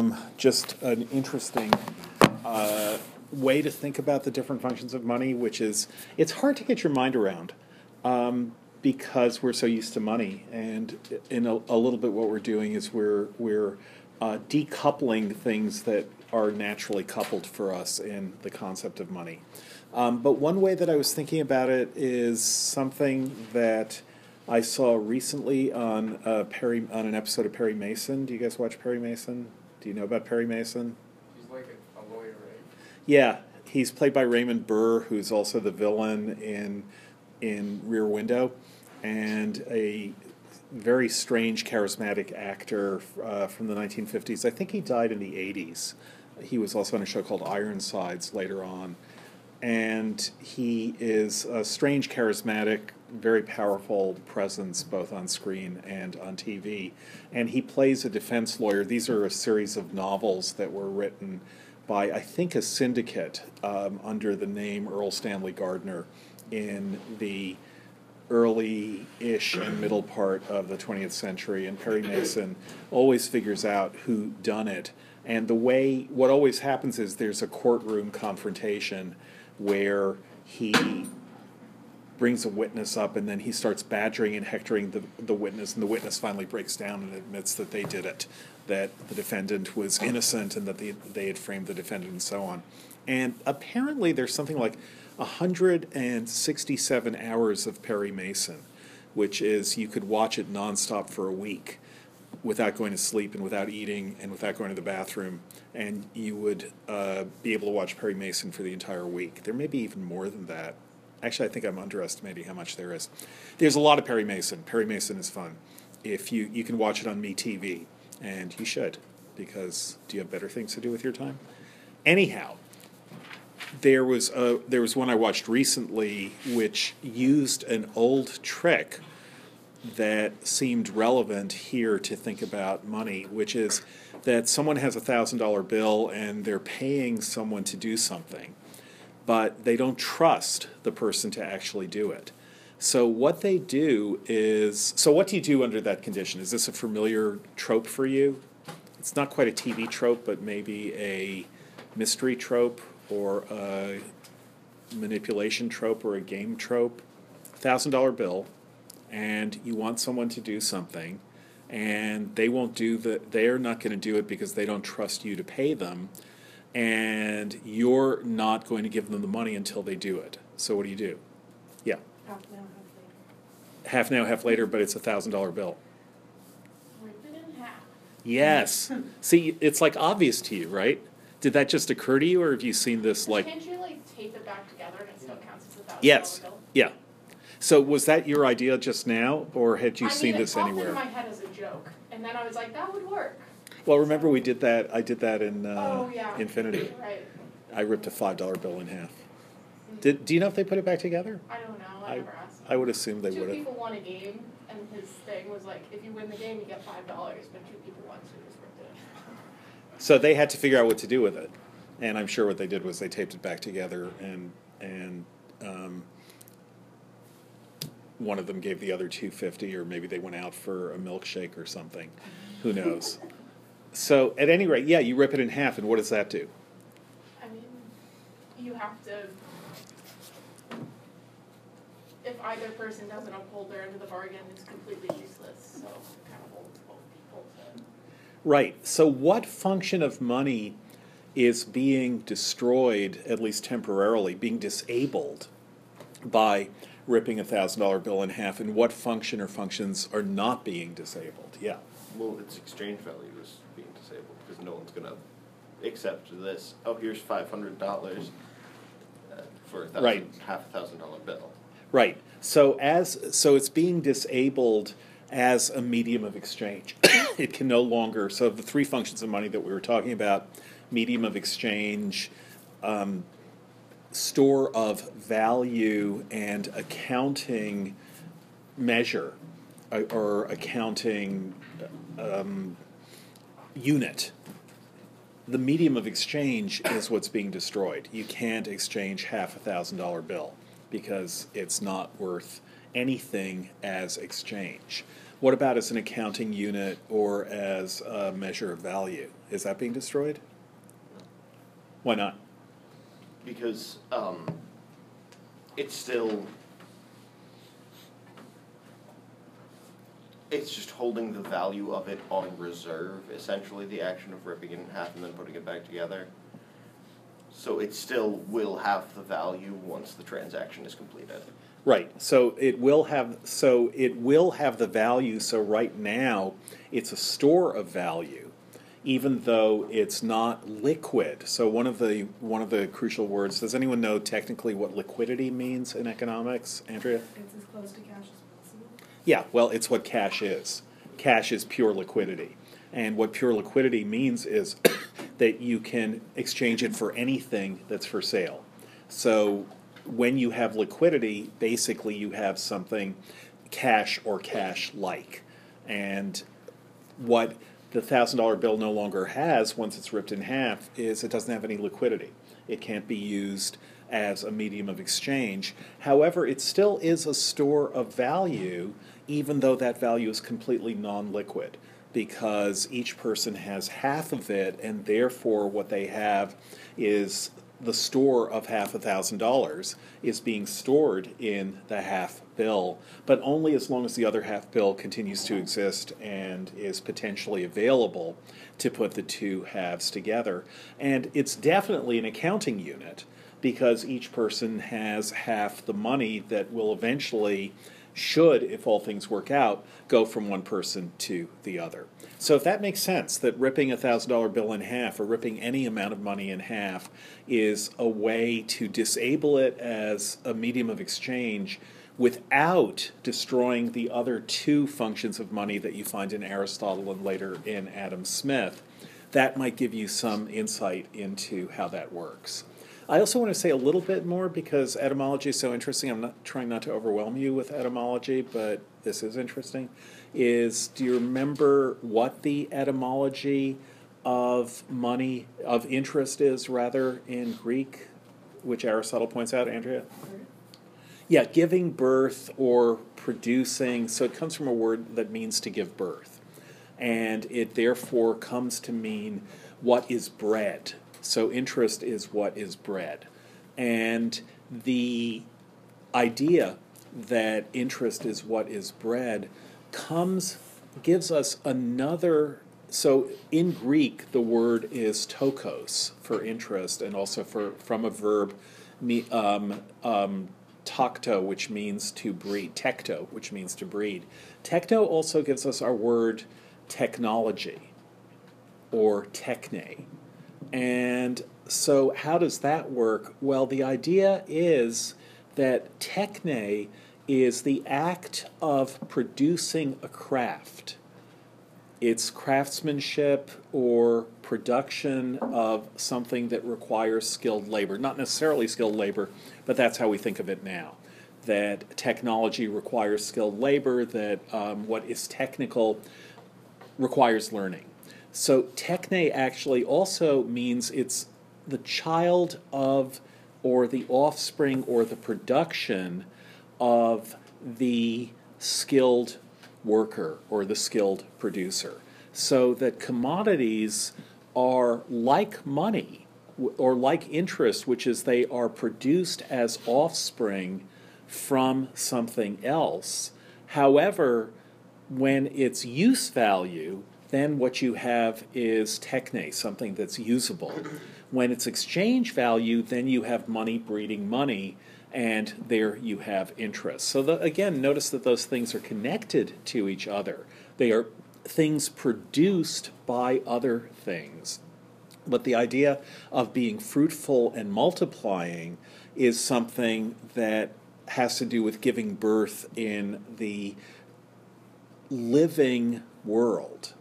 um, just an interesting uh, way to think about the different functions of money, which is it's hard to get your mind around um, because we're so used to money. And in a, a little bit, what we're doing is we're we're uh, decoupling things that are naturally coupled for us in the concept of money. Um, but one way that I was thinking about it is something that I saw recently on Perry on an episode of Perry Mason. Do you guys watch Perry Mason? Do you know about Perry Mason? He's like a, a lawyer, right? Yeah, he's played by Raymond Burr, who's also the villain in in Rear Window, and a very strange, charismatic actor uh, from the 1950s. I think he died in the 80s. He was also on a show called Ironsides later on. And he is a strange, charismatic, very powerful presence both on screen and on TV. And he plays a defense lawyer. These are a series of novels that were written by, I think, a syndicate um, under the name Erle Stanley Gardner in the early ish and middle part of the 20th century. And Perry Mason always figures out who done it. And the way, what always happens is there's a courtroom confrontation where he brings a witness up and then he starts badgering and hectoring the, the witness and the witness finally breaks down and admits that they did it that the defendant was innocent and that they, they had framed the defendant and so on. And apparently there's something like 167 hours of perry mason which is you could watch it nonstop for a week without going to sleep and without eating and without going to the bathroom, and you would uh, be able to watch Perry Mason for the entire week. There may be even more than that. Actually, I think I'm underestimating how much there is. There's a lot of Perry Mason. Perry Mason is fun. If you you can watch it on MeTV, and you should, because do you have better things to do with your time? Anyhow, there was a, there was one I watched recently which used an old trick that seemed relevant here to think about money, which is that someone has a thousand dollar bill and they're paying someone to do something, but they don't trust the person to actually do it. So what they do is so what do you do under that condition? Is this a familiar trope for you? It's not quite a TV trope, but maybe a mystery trope or a manipulation trope or a game trope. Thousand dollar bill, and you want someone to do something and they won't do the they're not going to do it because they don't trust you to pay them and you're not going to give them the money until they do it. So what do you do? Yeah. Half now, half later. half now half later but it's a thousand dollar bill. Rip it in half. yes. See it's like obvious to you right? Did that just occur to you or have you seen this like Can't you like tape it back together and it still counts as a thousand yes. bill? yeah so was that your idea just now or had you I seen mean, this it popped anywhere into my head as a joke, and then I was like, that would work. well remember we did that i did that in uh, oh yeah. infinity Right. I ripped a five dollar bill in half. Did do you know if they put it back together? I don't know. I, I- never asked. I would assume they two would have. people won a game, and his thing was like, if you win the game, you get five dollars. But two people won, so he just ripped it. So they had to figure out what to do with it, and I'm sure what they did was they taped it back together, and and um, one of them gave the other two fifty, or maybe they went out for a milkshake or something. Who knows? So at any rate, yeah, you rip it in half, and what does that do? I mean, you have to. If either person doesn't uphold their end of the bargain, it's completely useless. So it kind of holds both people to. Right. So, what function of money is being destroyed, at least temporarily, being disabled by ripping a thousand dollar bill in half, and what function or functions are not being disabled? Yeah. Well, its exchange value is being disabled because no one's gonna accept this. Oh, here's five hundred dollars uh, for a thousand, Right. half a thousand dollar bill. Right. So as so it's being disabled as a medium of exchange. it can no longer so the three functions of money that we were talking about, medium of exchange, um, store of value and accounting measure uh, or accounting um, unit. The medium of exchange is what's being destroyed. You can't exchange half a thousand dollar bill because it's not worth anything as exchange. What about as an accounting unit or as a measure of value? Is that being destroyed? Why not? Because um, it's still it's just holding the value of it on reserve essentially the action of ripping it in half and then putting it back together so it still will have the value once the transaction is completed Right. So it will have so it will have the value. So right now it's a store of value, even though it's not liquid. So one of the one of the crucial words. Does anyone know technically what liquidity means in economics, Andrea? It's as close to cash as possible. Yeah. Well, it's what cash is. Cash is pure liquidity, and what pure liquidity means is that you can exchange it for anything that's for sale. So when you have liquidity, basically you have something cash or cash like. And what the thousand dollar bill no longer has once it's ripped in half is it doesn't have any liquidity. It can't be used as a medium of exchange. However, it still is a store of value, even though that value is completely non liquid, because each person has half of it, and therefore what they have is the store of half a thousand dollars is being stored in the half bill, but only as long as the other half bill continues to exist and is potentially available to put the two halves together. And it's definitely an accounting unit because each person has half the money that will eventually should, if all things work out, go from one person to the other. So if that makes sense, that ripping a thousand dollar bill in half or ripping any amount of money in half is a way to disable it as a medium of exchange without destroying the other two functions of money that you find in Aristotle and later in Adam Smith, that might give you some insight into how that works. I also want to say a little bit more because etymology is so interesting. I'm not trying not to overwhelm you with etymology, but this is interesting. Is do you remember what the etymology of money of interest is rather in Greek, which Aristotle points out, Andrea? Yeah, giving birth or producing. So it comes from a word that means to give birth. And it therefore comes to mean what is bred. So interest is what is bred. And the idea that interest is what is bred comes gives us another so in Greek the word is tokos for interest and also for from a verb um, um, which means to breed, tecto, which means to breed. Tecto also gives us our word technology or techne. And so, how does that work? Well, the idea is that techne is the act of producing a craft. It's craftsmanship or production of something that requires skilled labor. Not necessarily skilled labor, but that's how we think of it now. That technology requires skilled labor, that um, what is technical requires learning. So, techne actually also means it's the child of, or the offspring, or the production of the skilled worker or the skilled producer. So that commodities are like money or like interest, which is they are produced as offspring from something else. However, when it's use value, then what you have is techne, something that's usable. When it's exchange value, then you have money breeding money, and there you have interest. So, the, again, notice that those things are connected to each other. They are things produced by other things. But the idea of being fruitful and multiplying is something that has to do with giving birth in the living world.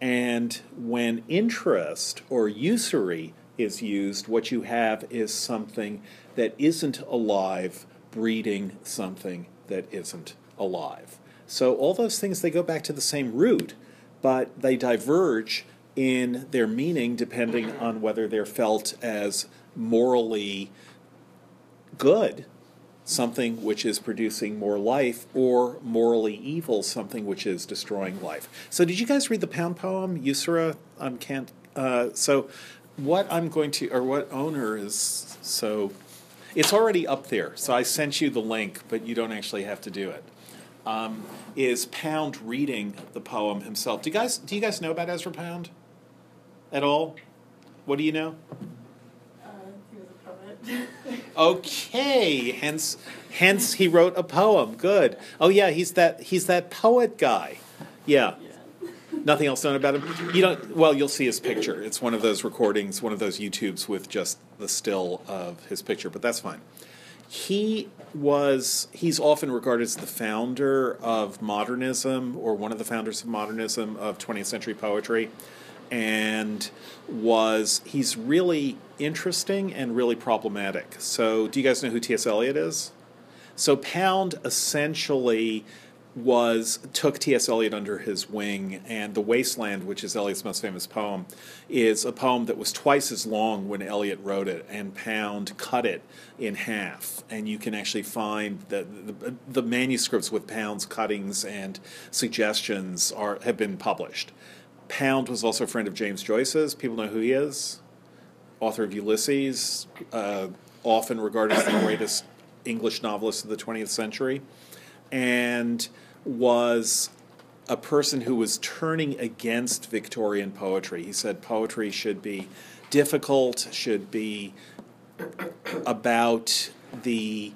And when interest or usury is used, what you have is something that isn't alive breeding something that isn't alive. So all those things they go back to the same root, but they diverge in their meaning depending on whether they're felt as morally good something which is producing more life, or morally evil, something which is destroying life. So, did you guys read the Pound poem, Usura? Um, can't. Uh, so, what I'm going to, or what owner is so. It's already up there, so I sent you the link, but you don't actually have to do it. Um, is Pound reading the poem himself? Do you guys do you guys know about Ezra Pound at all? What do you know? Uh, he was a poet. Okay, hence hence he wrote a poem. Good. Oh yeah, he's that he's that poet guy. Yeah. Nothing else known about him. You don't. Well, you'll see his picture. It's one of those recordings, one of those YouTubes with just the still of his picture. But that's fine. He was. He's often regarded as the founder of modernism, or one of the founders of modernism of 20th century poetry, and was. He's really interesting and really problematic. So, do you guys know who T.S. Eliot is? So Pound essentially was took T.S. Eliot under his wing, and The Wasteland, which is Eliot's most famous poem, is a poem that was twice as long when Eliot wrote it, and Pound cut it in half. And you can actually find that the, the manuscripts with Pound's cuttings and suggestions are have been published. Pound was also a friend of James Joyce's. People know who he is author of Ulysses, uh, often regarded as the greatest English novelist of the 20th century, and was a person who was turning against Victorian poetry. He said poetry should be difficult, should be about the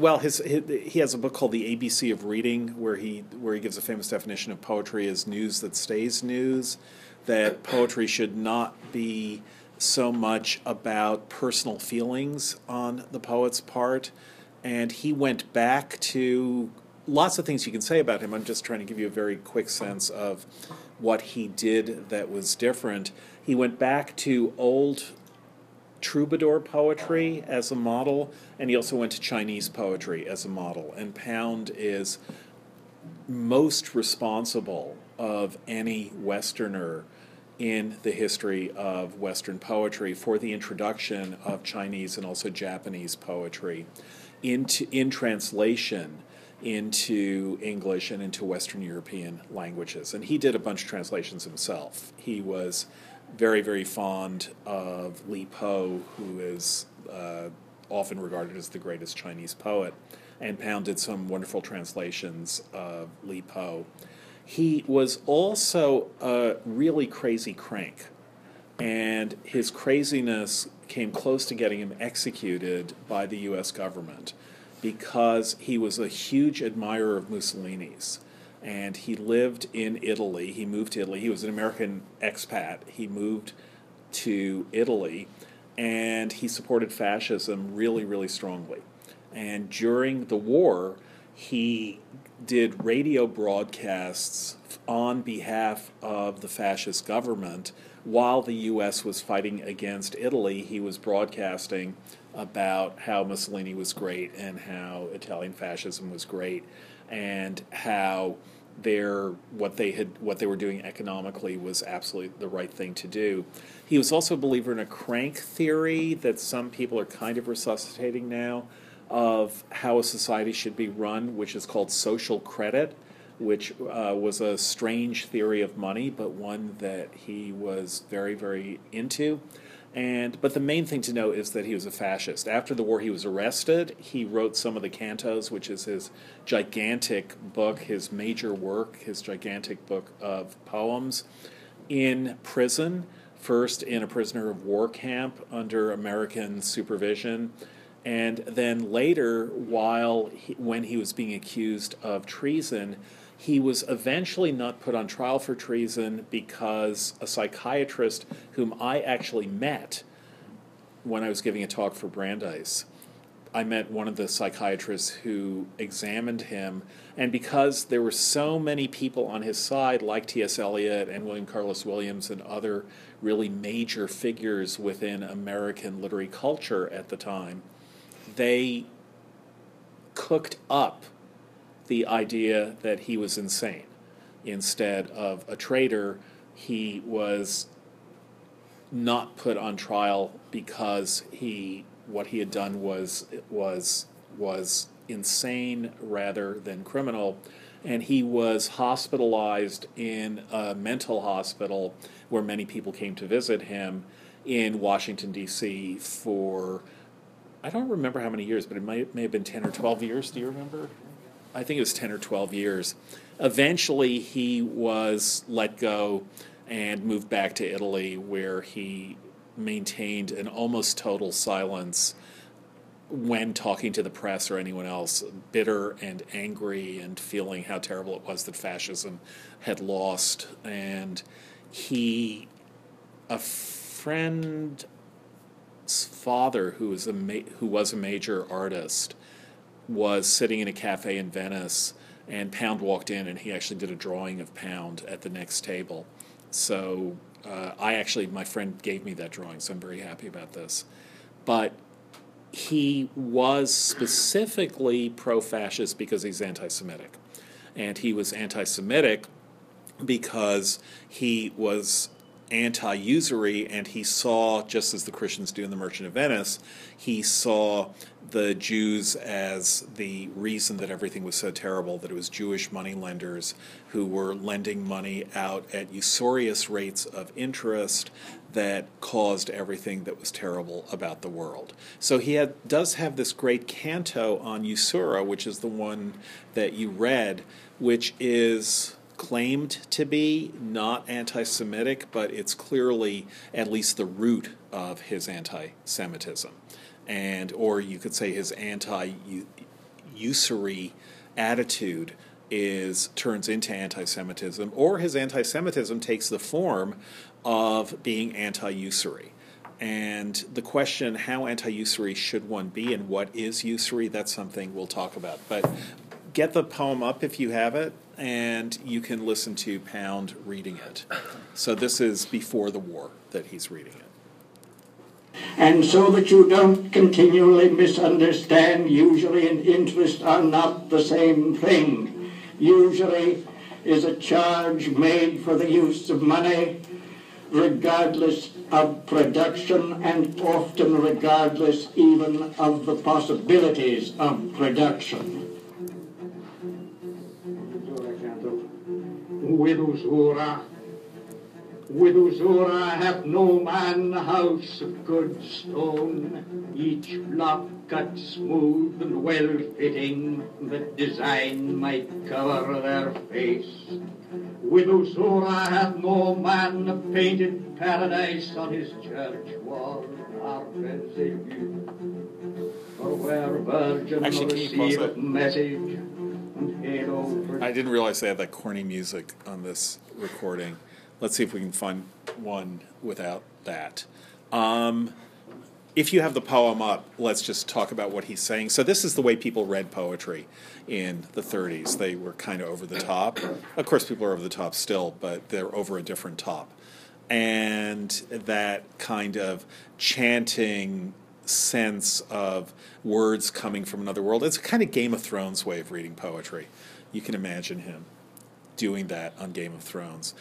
well, his, his, he has a book called The ABC of Reading, where he where he gives a famous definition of poetry as news that stays news. That poetry should not be so much about personal feelings on the poet's part, and he went back to lots of things you can say about him. I'm just trying to give you a very quick sense of what he did that was different. He went back to old troubadour poetry as a model, and he also went to Chinese poetry as a model. And Pound is most responsible of any Westerner in the history of Western poetry for the introduction of Chinese and also Japanese poetry into in translation into English and into Western European languages. And he did a bunch of translations himself. He was very, very fond of Li Po, who is uh, often regarded as the greatest Chinese poet, and Pound did some wonderful translations of Li Po. He was also a really crazy crank, and his craziness came close to getting him executed by the US government because he was a huge admirer of Mussolini's and he lived in Italy. He moved to Italy. He was an American expat. He moved to Italy and he supported fascism really, really strongly. And during the war, he did radio broadcasts on behalf of the fascist government while the U.S. was fighting against Italy. He was broadcasting about how Mussolini was great and how Italian fascism was great and how their what they had what they were doing economically was absolutely the right thing to do. He was also a believer in a crank theory that some people are kind of resuscitating now of how a society should be run, which is called social credit, which uh, was a strange theory of money, but one that he was very very into. And but the main thing to know is that he was a fascist. After the war, he was arrested. He wrote some of the cantos, which is his gigantic book, his major work, his gigantic book of poems, in prison. First in a prisoner of war camp under American supervision, and then later, while he, when he was being accused of treason, he was eventually not put on trial for treason because a psychiatrist whom I actually met when I was giving a talk for Brandeis, I met one of the psychiatrists who examined him, and because there were so many people on his side, like T.S. Eliot and William Carlos Williams and other really major figures within American literary culture at the time, they cooked up the idea that he was insane. Instead of a traitor, he was not put on trial because he what he had done was was was insane rather than criminal. And he was hospitalized in a mental hospital where many people came to visit him in Washington, D.C. for, I don't remember how many years, but it might, may have been 10 or 12 years. Do you remember? I think it was 10 or 12 years. Eventually, he was let go and moved back to Italy, where he maintained an almost total silence when talking to the press or anyone else, bitter and angry and feeling how terrible it was that fascism had lost. And he, a friend's father, who was a ma- who was a major artist, was sitting in a cafe in Venice, and Pound walked in, and he actually did a drawing of Pound at the next table. So uh, I actually, my friend gave me that drawing, so I'm very happy about this. But he was specifically pro fascist because he's anti Semitic. And he was anti Semitic because he was anti usury and he saw, just as the Christians do in The Merchant of Venice, he saw the Jews as the reason that everything was so terrible, that it was Jewish moneylenders who were lending money out at usurious rates of interest that caused everything that was terrible about the world. So he had, does have this great canto on usura, which is the one that you read, which is claimed to be not anti Semitic, but it's clearly at least the root of his anti Semitism. And, or you could say his anti usury attitude is turns into anti-Semitism, or his anti-Semitism takes the form of being anti-usury. And the question, how anti-usury should one be, and what is usury? That's something we'll talk about. But get the poem up if you have it, and you can listen to Pound reading it. So this is before the war that he's reading it. And so that you don't continually misunderstand, usury and interest are not the same thing. Usury is a charge made for the use of money, regardless of production and often regardless even of the possibilities of production. With usura hath no man house of good stone, each block cut smooth and well fitting, that design might cover their face. With usura hath no man painted paradise on his church wall, or or where virgin Actually, can you pause receiveth it? message, and halo I didn't realize they had that corny music on this recording. Let's see if we can find one without that. Um, if you have the poem up, let's just talk about what he's saying. So, this is the way people read poetry in the 30s. They were kind of over the top. Of course, people are over the top still, but they're over a different top. And that kind of chanting sense of words coming from another world. It's a kind of Game of Thrones way of reading poetry. You can imagine him doing that on Game of Thrones.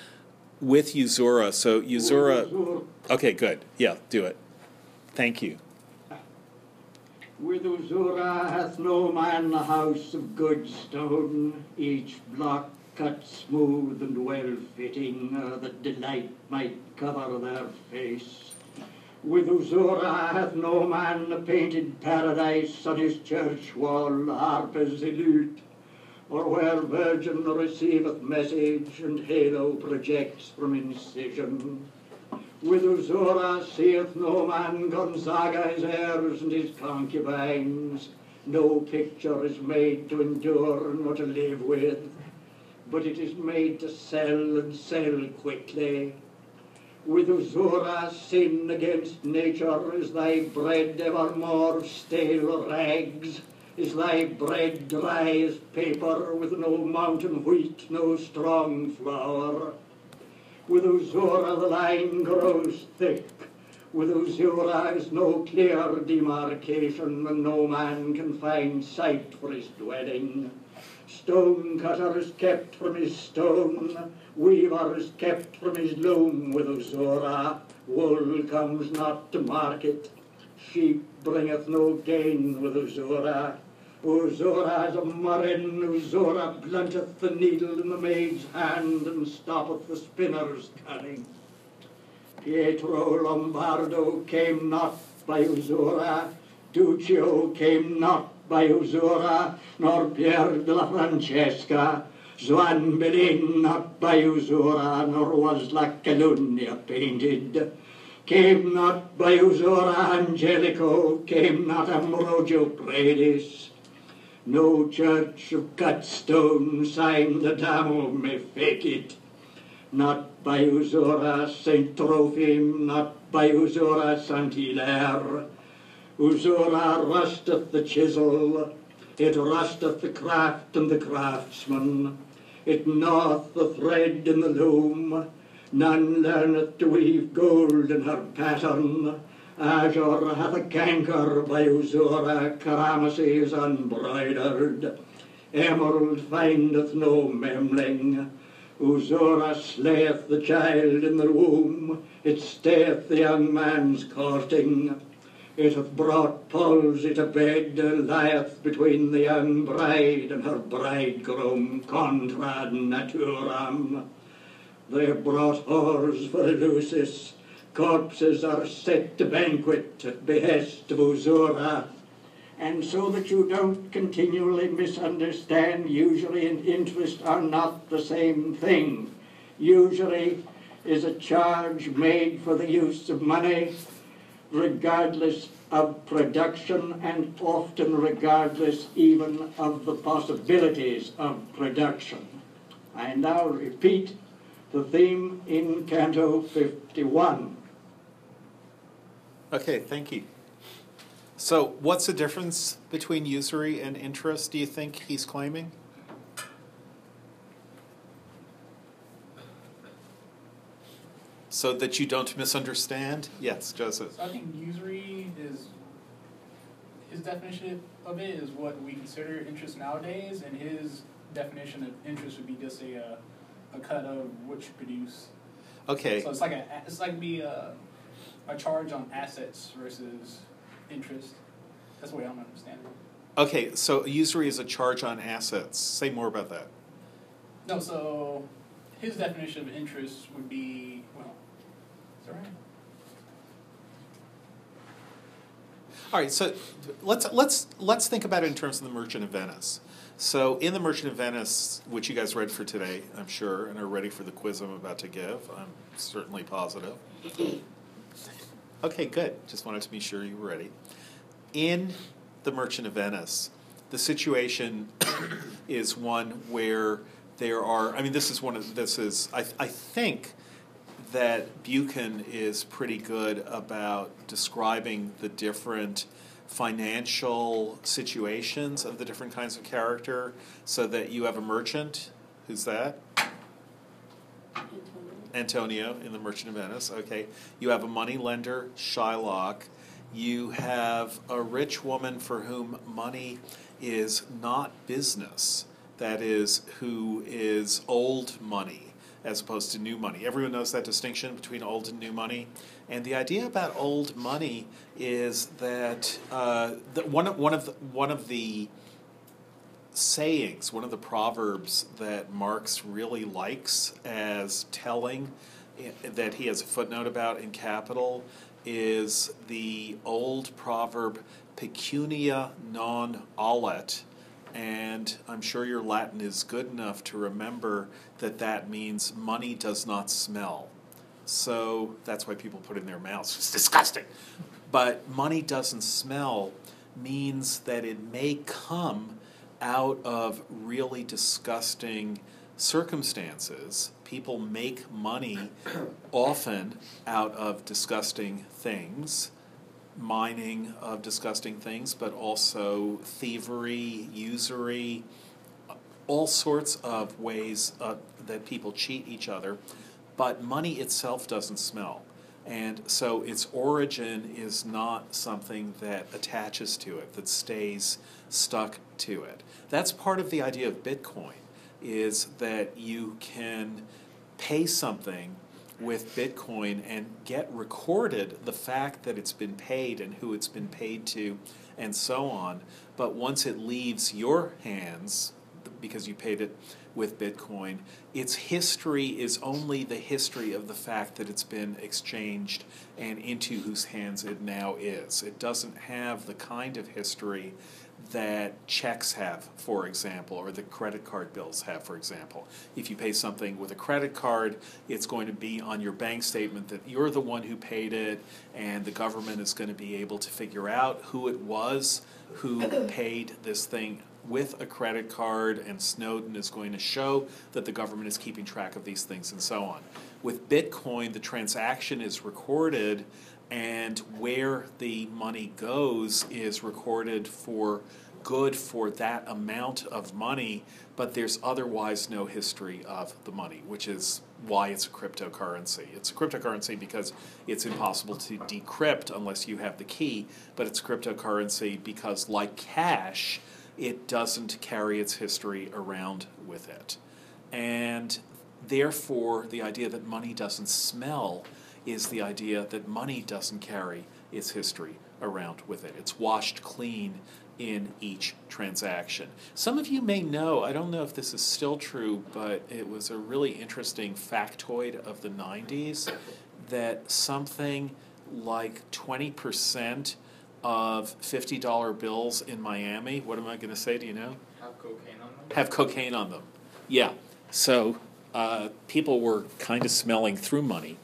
With Uzura, so Uzura. Okay, good. Yeah, do it. Thank you. With usura hath no man a house of good stone, each block cut smooth and well fitting, uh, that delight might cover their face. With usura hath no man a painted paradise on his church wall, harpers elude, or where virgin receiveth message and halo projects from incision. With usura seeth no man Gonzaga his heirs and his concubines. No picture is made to endure nor to live with, but it is made to sell and sell quickly. With usura sin against nature is thy bread evermore stale rags. Is thy bread dry as paper with no mountain wheat, no strong flour? With usura the line grows thick. With usura is no clear demarcation, and no man can find site for his dwelling. Stone cutter is kept from his stone, weaver is kept from his loom with usura. Wool comes not to market, sheep bringeth no gain with usura. Usura is a murrain, Usura blunteth the needle in the maid's hand and stoppeth the spinner's cunning. Pietro Lombardo came not by Usura, Duccio came not by Usura, nor Pier della Francesca, Juan Bellin not by Usura, nor was La Calunnia painted. Came not by Usura Angelico, came not Ambrogio Predis. No church of cut stone signed Adamo may fake it. Not by Usura Saint Trophim, not by Usura Saint Hilaire. Usura rusteth the chisel, it rusteth the craft and the craftsman, it gnaweth the thread in the loom, none learneth to weave gold in her pattern. Azure hath a canker by Usura, cramoisi is unbroidered. Emerald findeth no memling. Usura slayeth the child in the womb, it stayeth the young man's courting. It hath brought palsy to bed, lieth between the young bride and her bridegroom, contra naturam. They brought whores for Eleusis, corpses are set to banquet at behest of Usura. And so that you don't continually misunderstand, usury and interest are not the same thing. Usury is a charge made for the use of money regardless of production and often regardless even of the possibilities of production. I now repeat the theme in Canto 51. Okay, thank you. So, what's the difference between usury and interest, do you think he's claiming? So that you don't misunderstand? Yes, Joseph. So I think usury is his definition of it is what we consider interest nowadays, and his definition of interest would be just a uh, a cut of what you produce. Okay. So it's like a it's like be a, a charge on assets versus interest. That's the way I'm understanding it. Okay, so usury is a charge on assets. Say more about that. No, so his definition of interest would be well, is that right? All right, so let's let's let's think about it in terms of the Merchant of Venice. So in the Merchant of Venice, which you guys read for today, I'm sure, and are ready for the quiz I'm about to give, I'm certainly positive. Okay, good. Just wanted to be sure you were ready. In the Merchant of Venice, the situation is one where there are. I mean, this is one of this is. I I think that Buchan is pretty good about describing the different financial situations of the different kinds of character so that you have a merchant who's that antonio in the merchant of venice okay you have a money lender shylock you have a rich woman for whom money is not business that is who is old money as opposed to new money. Everyone knows that distinction between old and new money. And the idea about old money is that, uh, that one, of, one, of the, one of the sayings, one of the proverbs that Marx really likes as telling eh, that he has a footnote about in Capital is the old proverb pecunia non olet and I'm sure your Latin is good enough to remember that that means money does not smell. So that's why people put it in their mouths. It's disgusting. But money doesn't smell means that it may come out of really disgusting circumstances. People make money often out of disgusting things mining of disgusting things, but also thievery, usury, all sorts of ways uh, that people cheat each other. But money itself doesn't smell. And so its origin is not something that attaches to it, that stays stuck to it. That's part of the idea of Bitcoin, is that you can pay something with Bitcoin and get recorded the fact that it's been paid and who it's been paid to and so on. But once it leaves your hands, because you paid it with Bitcoin, its history is only the history of the fact that it's been exchanged and into whose hands it now is. It doesn't have the kind of history that checks have, for example, or the credit card bills have, for example. If you pay something with a credit card, it's going to be on your bank statement that you're the one who paid it, and the government is going to be able to figure out who it was who paid this thing with a credit card, and Snowden is going to show that the government is keeping track of these things and so on. With Bitcoin, the transaction is recorded, and where the money goes is recorded for good for that amount of money, but there's otherwise no history of the money, which is why it's a cryptocurrency. It's a cryptocurrency because it's impossible to decrypt unless you have the key, but it's cryptocurrency because, like cash, it doesn't carry its history around with it. And therefore, the idea that money doesn't smell is the idea that money doesn't carry its history around with it. It's washed clean in each transaction. Some of you may know, I don't know if this is still true, but it was a really interesting factoid of the 90s that something like 20% of $50 bills in Miami, what am I going to say? Do you know? Have cocaine on them? Have cocaine on them. Yeah. So uh, people were kind of smelling through money.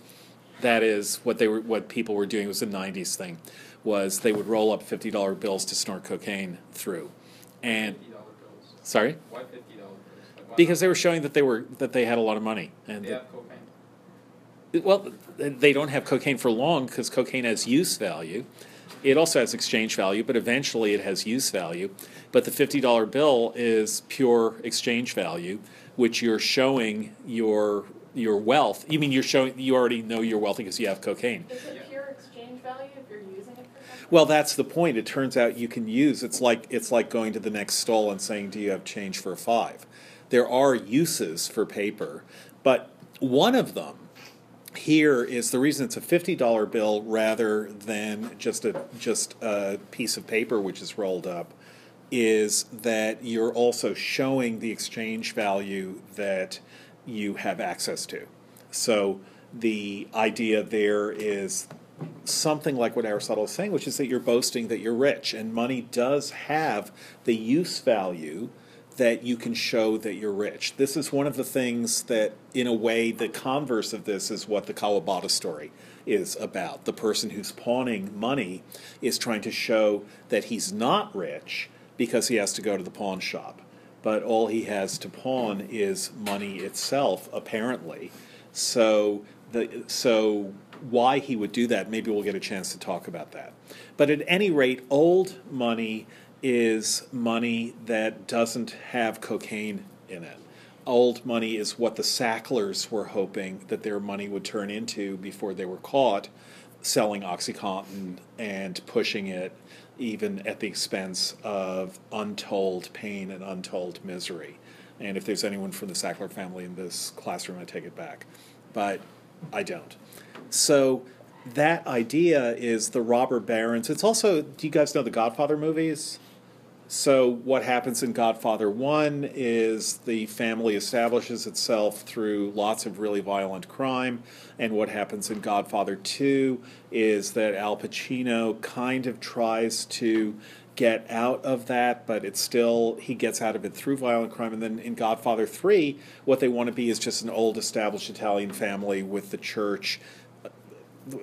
That is what they were. What people were doing was a '90s thing. Was they would roll up fifty dollar bills to snort cocaine through, and Fifty dollar bills. sorry, Why fifty dollar bills? Like, because they were showing that they were that they had a lot of money, and They that- have cocaine. well, they don't have cocaine for long because cocaine has use value. It also has exchange value, but eventually it has use value. But the fifty dollar bill is pure exchange value, which you're showing your your wealth. You mean you're showing you already know you're wealthy because you have cocaine. Is it pure exchange value if you're using it for? Well, that's the point. It turns out you can use. It's like it's like going to the next stall and saying, "Do you have change for a five? There are uses for paper, but one of them here is the reason it's a fifty dollar bill rather than just a just a piece of paper which is rolled up is that you're also showing the exchange value that you have access to. So the idea there is something like what Aristotle is saying, which is that you're boasting that you're rich, and money does have the use value that you can show that you're rich. This is one of the things that, in a way, the converse of this is what the Kawabata story is about. The person who's pawning money is trying to show that he's not rich because he has to go to the pawn shop. But all he has to pawn is money itself, apparently. So the so why he would do that, maybe we'll get a chance to talk about that. But at any rate, old money is money that doesn't have cocaine in it. Old money is what the Sacklers were hoping that their money would turn into before they were caught selling OxyContin and pushing it even at the expense of untold pain and untold misery. And if there's anyone from the Sackler family in this classroom, I take it back. But I don't. So that idea is the robber barons. It's also, do you guys know the Godfather movies? So what happens in Godfather 1 is the family establishes itself through lots of really violent crime, and what happens in Godfather 2 is that Al Pacino kind of tries to get out of that, but it's still he gets out of it through violent crime. And then in Godfather 3, what they want to be is just an old established Italian family with the church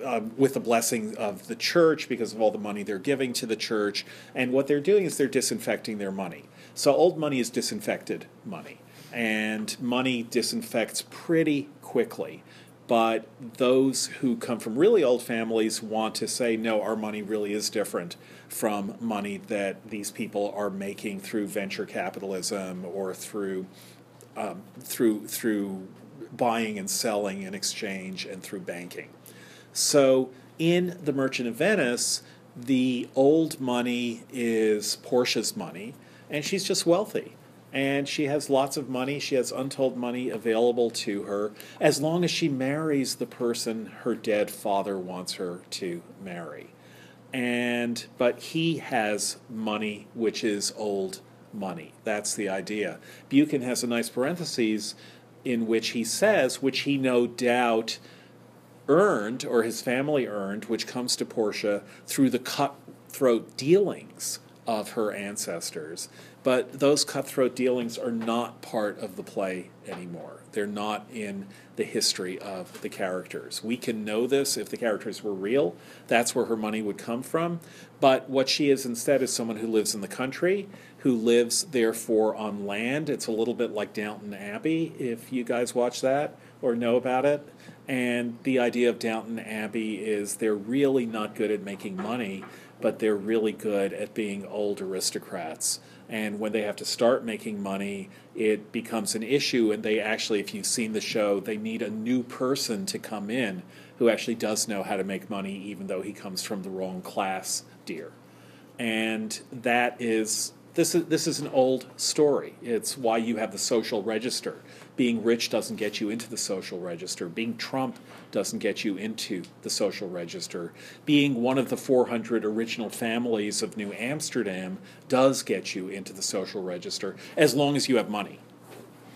uh, with the blessing of the church because of all the money they're giving to the church. And what they're doing is they're disinfecting their money. So old money is disinfected money, and money disinfects pretty quickly. But those who come from really old families want to say, no, our money really is different from money that these people are making through venture capitalism or through um, through through buying and selling in exchange and through banking. So in The Merchant of Venice, the old money is Portia's money, and she's just wealthy. and she has lots of money. She has untold money available to her as long as she marries the person her dead father wants her to marry. And but he has money which is old money. That's the idea. Buchan has a nice parenthesis in which he says, which he no doubt earned or his family earned, which comes to Portia through the cutthroat dealings of her ancestors. But those cutthroat dealings are not part of the play anymore. They're not in the history of the characters. We can know this if the characters were real. That's where her money would come from. But what she is instead is someone who lives in the country, who lives therefore on land. It's a little bit like Downton Abbey, if you guys watch that or know about it. And the idea of Downton Abbey is they're really not good at making money, but they're really good at being old aristocrats. And when they have to start making money, it becomes an issue. And they actually, if you've seen the show, they need a new person to come in who actually does know how to make money, even though he comes from the wrong class, dear. And that is this is this is an old story. It's why you have the social register. Being rich doesn't get you into the social register. Being Trump doesn't get you into the social register. Being one of the 400 original families of New Amsterdam does get you into the social register as long as you have money.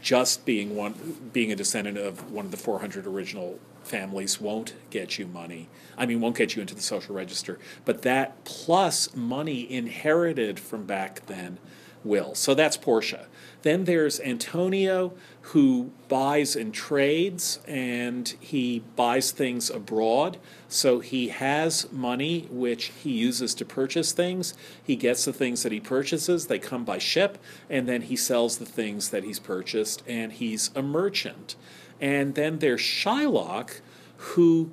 Just being one being a descendant of one of the 400 original families won't get you money. I mean, won't get you into the social register. But that plus money inherited from back then will. So that's Portia. Then there's Antonio, who buys and trades, and he buys things abroad. So he has money which he uses to purchase things. He gets the things that he purchases, they come by ship, and then he sells the things that he's purchased, and he's a merchant. And then there's Shylock, who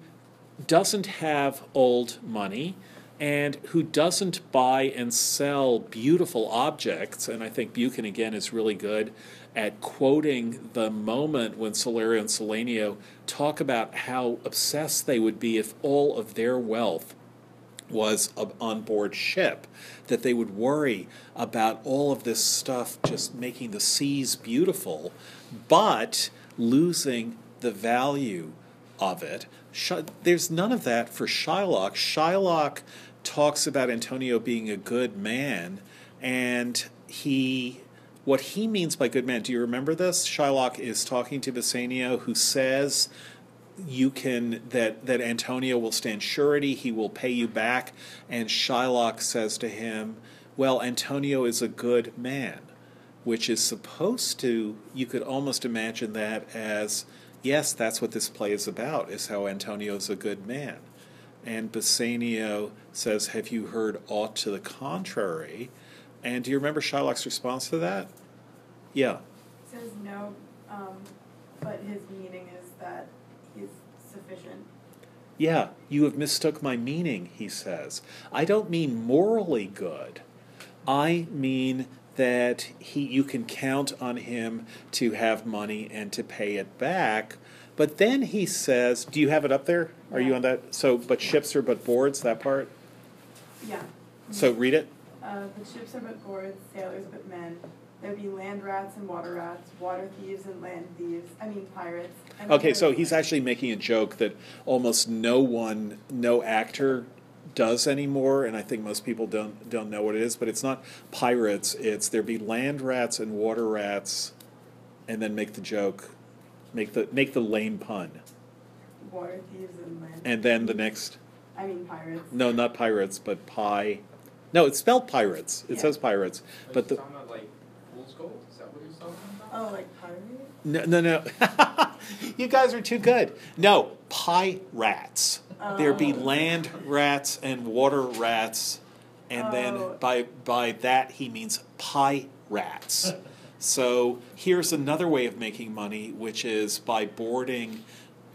doesn't have old money and who doesn't buy and sell beautiful objects. And I think Buchan, again, is really good at quoting the moment when Salerio and Salenio talk about how obsessed they would be if all of their wealth was on board ship, that they would worry about all of this stuff just making the seas beautiful, but losing the value of it. There's none of that for Shylock. Shylock talks about Antonio being a good man, and he what he means by good man. Do you remember this? Shylock is talking to Bassanio, who says you can that that Antonio will stand surety, he will pay you back, and Shylock says to him, "Well, Antonio is a good man," which is supposed to you could almost imagine that as yes, that's what this play is about, is how Antonio is a good man. And Bassanio says, Have you heard aught to the contrary? And do you remember Shylock's response to that? Yeah. He says no, um, but his meaning is that he's sufficient. Yeah, you have mistook my meaning, he says. I don't mean morally good. I mean that he you can count on him to have money and to pay it back. But then he says, do you have it up there? Are you on that? So, but ships are but boards, that part? Yeah. So read it. Uh, the ships are but boards, sailors but men. There be land rats and water rats, water thieves and land thieves. I mean pirates. Okay, so he's actually making a joke that almost no one, no actor does anymore, and I think most people don't don't know what it is. But it's not pirates. It's there be land rats and water rats, and then make the joke, make the make the lame pun, water thieves and land. and then the next. I mean pirates. No, not pirates, but pie. No, it's spelled pirates. It Yeah. says pirates, but the Are you talking about like fool's gold? Is that what you're talking about? Oh, like pirate. no no no. you guys are too good. No, pie rats. There be Oh. land rats and water rats, and then Oh. by by that he means pie rats. so here's another way of making money, which is by boarding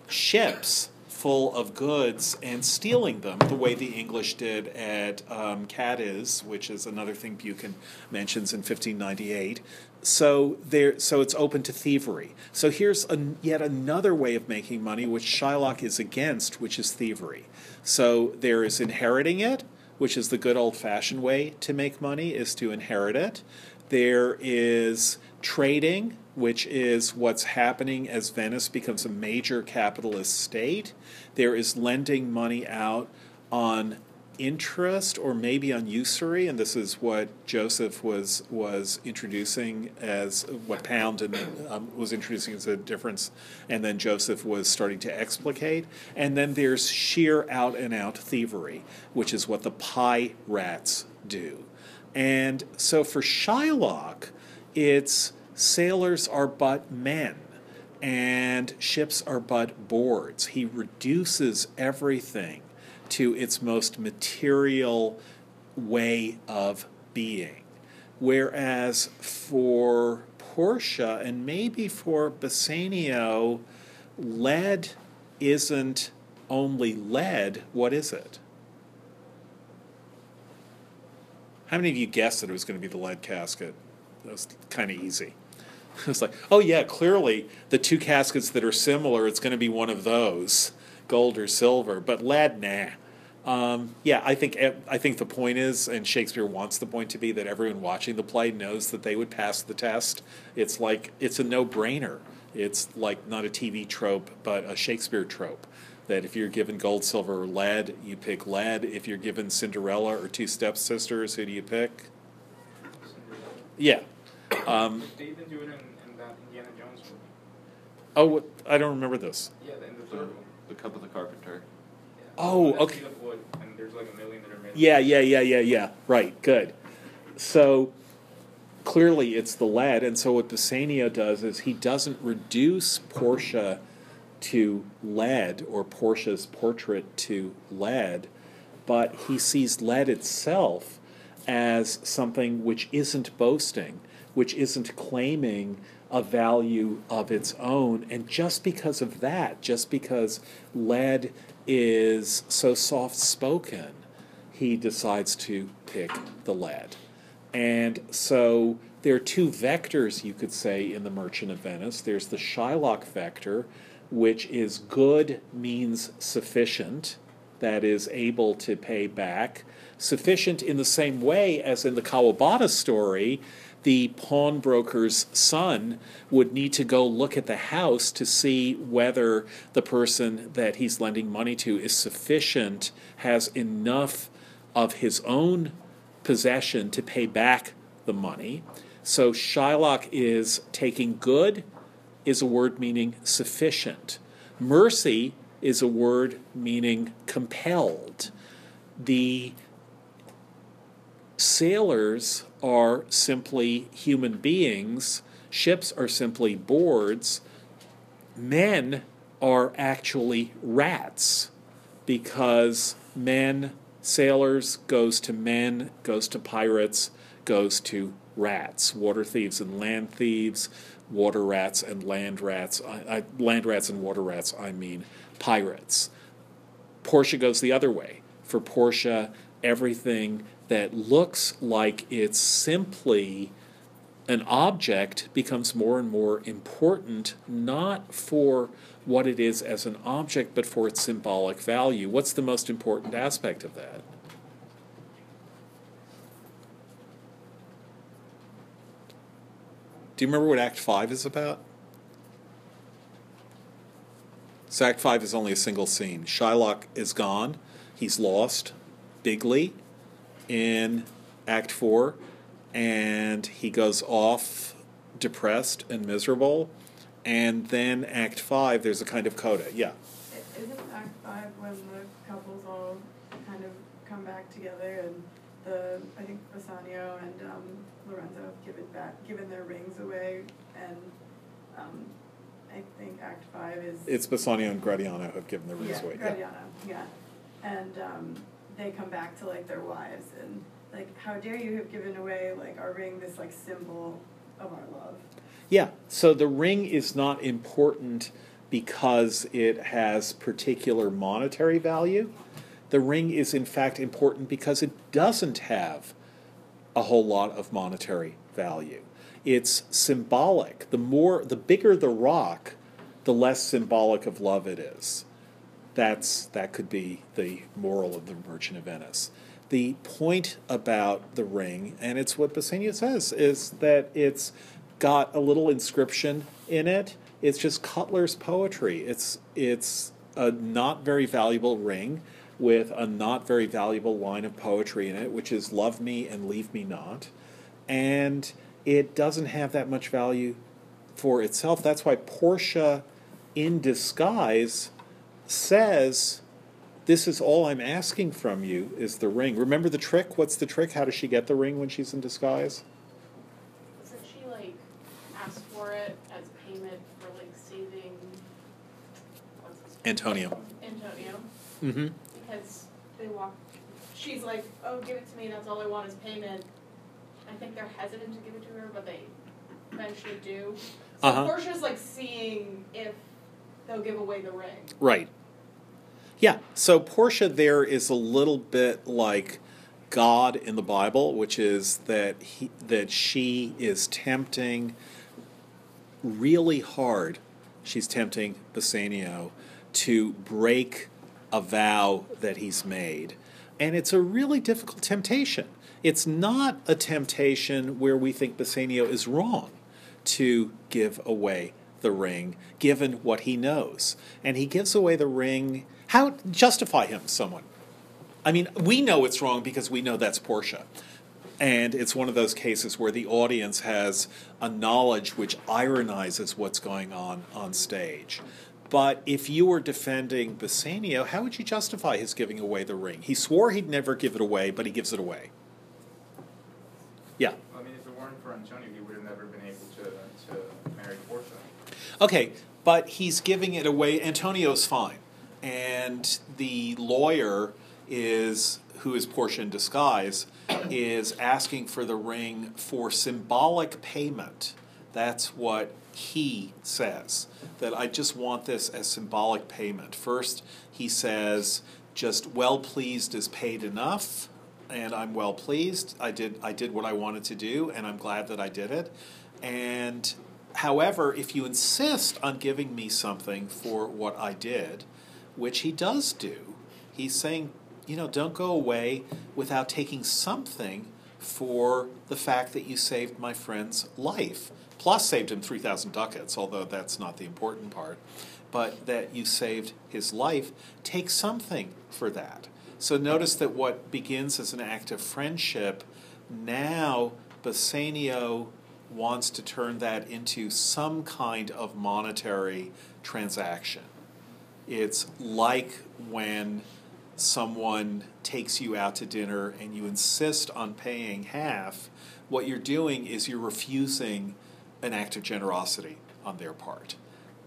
ships full of goods and stealing them, the way the English did at um, Cadiz, which is another thing Buchan mentions in 1598. So there, so it's open to thievery. So here's an, yet another way of making money, which Shylock is against, which is thievery. So there is inheriting it, which is the good old-fashioned way to make money, is to inherit it. There is trading, which is what's happening as Venice becomes a major capitalist state. There is lending money out on interest or maybe on usury, and this is what Joseph was was introducing as what Pound and um, was introducing as a difference, and then Joseph was starting to explicate. And then there's sheer out and out thievery, which is what the pie rats do. And so for Shylock, it's sailors are but men and ships are but boards. He reduces everything to its most material way of being. Whereas for Portia and maybe for Bassanio, lead isn't only lead, what is it? How many of you guessed that it was going to be the lead casket? That was kind of easy. It's like, oh yeah, clearly the two caskets that are similar, it's going to be one of those, gold or silver. But lead, nah. Um, yeah, I think I think the point is, and Shakespeare wants the point to be that everyone watching the play knows that they would pass the test. It's like it's a no-brainer. It's like not a TV trope, but a Shakespeare trope. That if you're given gold, silver, or lead, you pick lead. If you're given Cinderella or two stepsisters, who do you pick? Yeah. Um, They even do it in, in that Indiana Jones movie. oh, I don't remember this. Yeah, in the The, third one. The Cup of the Carpenter. Yeah. Oh, That's okay. wood, and there's like a million that are made. Yeah, yeah, yeah, yeah, yeah. Right, good. So clearly it's the lead, and so what Bassanio does is he doesn't reduce Portia to lead or Portia's portrait to lead, but he sees lead itself as something which isn't boasting, which isn't claiming a value of its own. And just because of that, just because lead is so soft spoken, he decides to pick the lead. And so there are two vectors, you could say, in the Merchant of Venice. There's the Shylock vector, which is good means sufficient, that is able to pay back. Sufficient in the same way as in the Kawabata story, the pawnbroker's son would need to go look at the house to see whether the person that he's lending money to is sufficient, has enough of his own possession to pay back the money. So Shylock is taking good is a word meaning sufficient. Mercy is a word meaning compelled. The sailors are simply human beings, ships are simply boards, men are actually rats because men, sailors goes to men, goes to pirates, goes to rats, water thieves and land thieves, water rats and land rats, I, I, land rats and water rats, I mean pirates. Portia goes the other way. For Portia, everything that looks like it's simply an object becomes more and more important, not for what it is as an object, but for its symbolic value. What's the most important aspect of that? Do you remember what Act 5 is about? So Act 5 is only a single scene. Shylock is gone, he's lost bigly in Act 4, and he goes off depressed and miserable. And then Act 5, there's a kind of coda. Yeah. Isn't Act Five when the couples all kind of come back together and the, I think Bassanio and um, Lorenzo have given back, given their rings away and um, I think Act Five is. It's Bassanio and Gratiano have given their rings Yeah, away. Gratiano, yeah. And um, they come back to like their wives and like, how dare you have given away like our ring, this like symbol of our love. Yeah, so the ring is not important because it has particular monetary value. The ring is, in fact, important because it doesn't have a whole lot of monetary value. It's symbolic. The more, the bigger the rock, the less symbolic of love it is. That's that could be the moral of the Merchant of Venice. The point about the ring, and it's what Bassanio says, is that it's got a little inscription in it. It's just Cutler's poetry. It's it's a not very valuable ring with a not very valuable line of poetry in it, which is "Love me and leave me not," and it doesn't have that much value for itself. That's why Portia, in disguise, says, "This is all I'm asking from you is the ring." Remember the trick? What's the trick? How does she get the ring when she's in disguise? So she like asked for it as payment for like saving, Antonio. Antonio, Mm-hmm. because they walk, she's like, oh, give it to me, that's all I want is payment. I think they're hesitant to give it to her, but they eventually do. So Uh-huh. Portia's like seeing if they'll give away the ring. Right. Yeah. So Portia there is a little bit like God in the Bible, which is that he, that she is tempting really hard. She's tempting Bassanio to break a vow that he's made. And it's a really difficult temptation. It's not a temptation where we think Bassanio is wrong to give away the ring, given what he knows. And he gives away the ring. How justify him, someone? I mean, we know it's wrong because we know that's Portia. And it's one of those cases where the audience has a knowledge which ironizes what's going on on stage. But if you were defending Bassanio, how would you justify his giving away the ring? He swore he'd never give it away, but he gives it away. Yeah. I mean, if it weren't for Antonio, he would have never been able to, to marry Portia. Okay, but he's giving it away. Antonio's fine. And the lawyer is, who is Portia in disguise, is asking for the ring for symbolic payment. That's what he says. That I just want this as symbolic payment. First, he says, just well pleased is paid enough, and I'm well pleased. I did I did what I wanted to do, and I'm glad that I did it. And however, if you insist on giving me something for what I did, which he does do, he's saying, you know, don't go away without taking something for the fact that you saved my friend's life. Plus, saved him 3,000 ducats, although that's not the important part. But that you saved his life, take something for that. So notice that what begins as an act of friendship, now Bassanio wants to turn that into some kind of monetary transaction. It's like when someone takes you out to dinner and you insist on paying half, what you're doing is you're refusing an act of generosity on their part.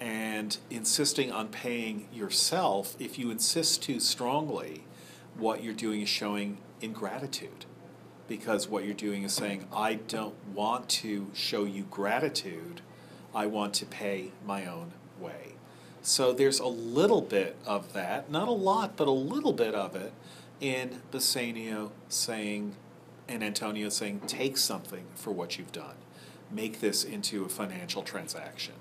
And insisting on paying yourself, if you insist too strongly, what you're doing is showing ingratitude. Because what you're doing is saying, I don't want to show you gratitude, I want to pay my own way. So there's a little bit of that, not a lot, but a little bit of it in Bassanio saying, and Antonio saying, take something for what you've done. Make this into a financial transaction.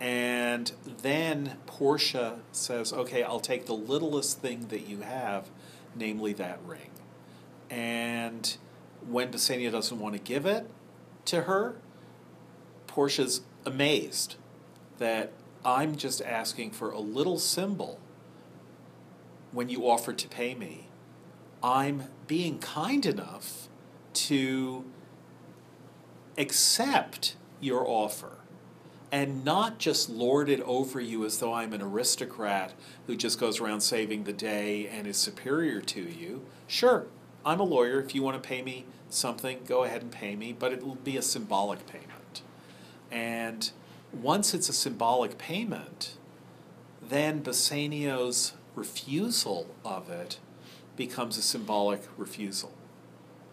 And then Portia says, okay, I'll take the littlest thing that you have, namely that ring. And when Bassanio doesn't want to give it to her, Portia's amazed that I'm just asking for a little symbol when you offered to pay me. I'm being kind enough to accept your offer and not just lord it over you as though I'm an aristocrat who just goes around saving the day and is superior to you. Sure, I'm a lawyer. If you want to pay me something, go ahead and pay me, but it will be a symbolic payment. And once it's a symbolic payment, then Bassanio's refusal of it becomes a symbolic refusal.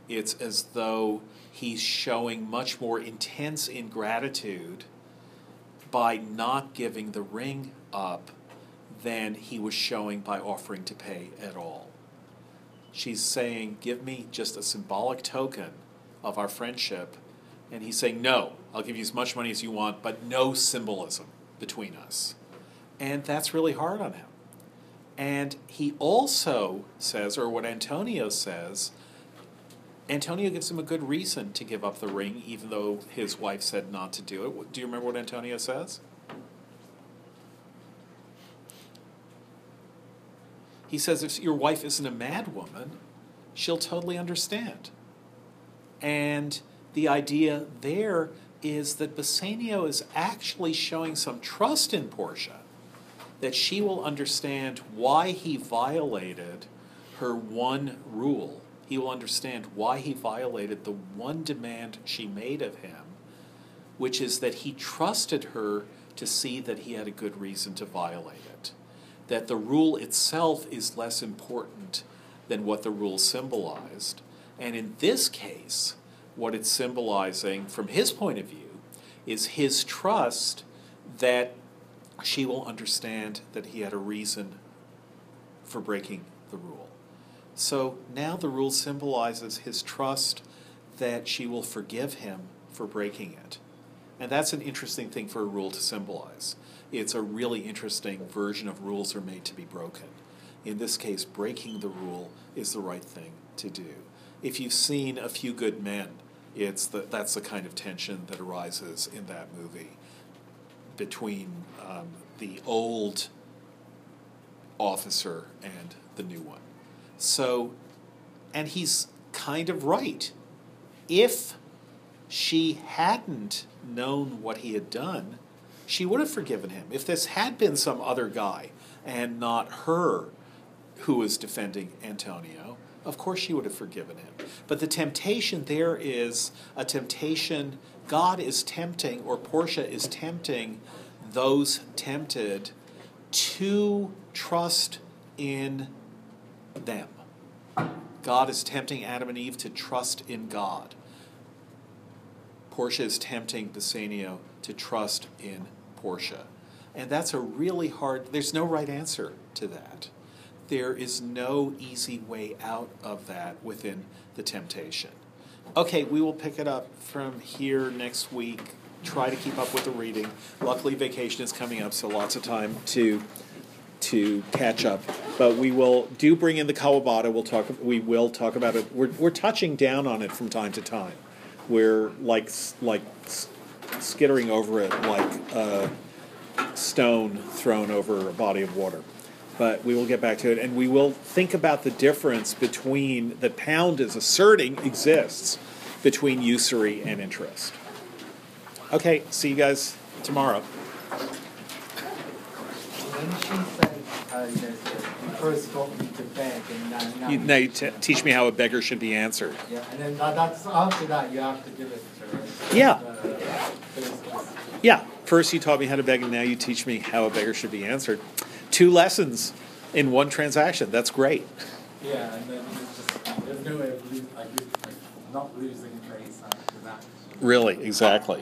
It's as though he's showing much more intense ingratitude by not giving the ring up than he was showing by offering to pay at all. She's saying, Give me just a symbolic token of our friendship. And he's saying, No, I'll give you as much money as you want, but no symbolism between us. And that's really hard on him. And he also says, or what Antonio says, Antonio gives him a good reason to give up the ring, even though his wife said not to do it. Do you remember what Antonio says? He says if your wife isn't a mad woman, she'll totally understand. And the idea there is that Bassanio is actually showing some trust in Portia, that she will understand why he violated her one rule. He will understand why he violated the one demand she made of him, which is that he trusted her to see that he had a good reason to violate it. That the rule itself is less important than what the rule symbolized. And in this case, what it's symbolizing from his point of view is his trust that she will understand that he had a reason for breaking the rule. So now the rule symbolizes his trust that she will forgive him for breaking it. And that's an interesting thing for a rule to symbolize. It's a really interesting version of rules are made to be broken. In this case, breaking the rule is the right thing to do. If you've seen A Few Good Men, it's the, that's the kind of tension that arises in that movie between um, the old officer and the new one. So, and he's kind of right. If she hadn't known what he had done, she would have forgiven him. If this had been some other guy and not her who was defending Antonio, of course she would have forgiven him. But the temptation there is a temptation, God is tempting, or Portia is tempting those tempted to trust in them. God is tempting Adam and Eve to trust in God. Portia is tempting Bassanio to trust in Portia. And that's a really hard, there's no right answer to that. There is no easy way out of that within the temptation. Okay, we will pick it up from here next week. Try to keep up with the reading. Luckily, vacation is coming up, so lots of time to to catch up. But we will do bring in the Kawabata. We'll talk. We will talk about it. We're we're touching down on it from time to time. We're like like skittering over it like a stone thrown over a body of water. But we will get back to it, and we will think about the difference between the Pound is asserting exists between usury and interest. Okay, see you guys tomorrow. When she said, uh, you first got me to beg and now, now. You, now you t- teach me how a beggar should be answered. Yeah, and then that, that's, after that, you have to give it to her. Yeah. Uh. Yeah, first you taught me how to beg, and now you teach me how a beggar should be answered. Two lessons in one transaction. That's great. Yeah, and then just, there's no way of losing, like, like not losing that. Really, exactly.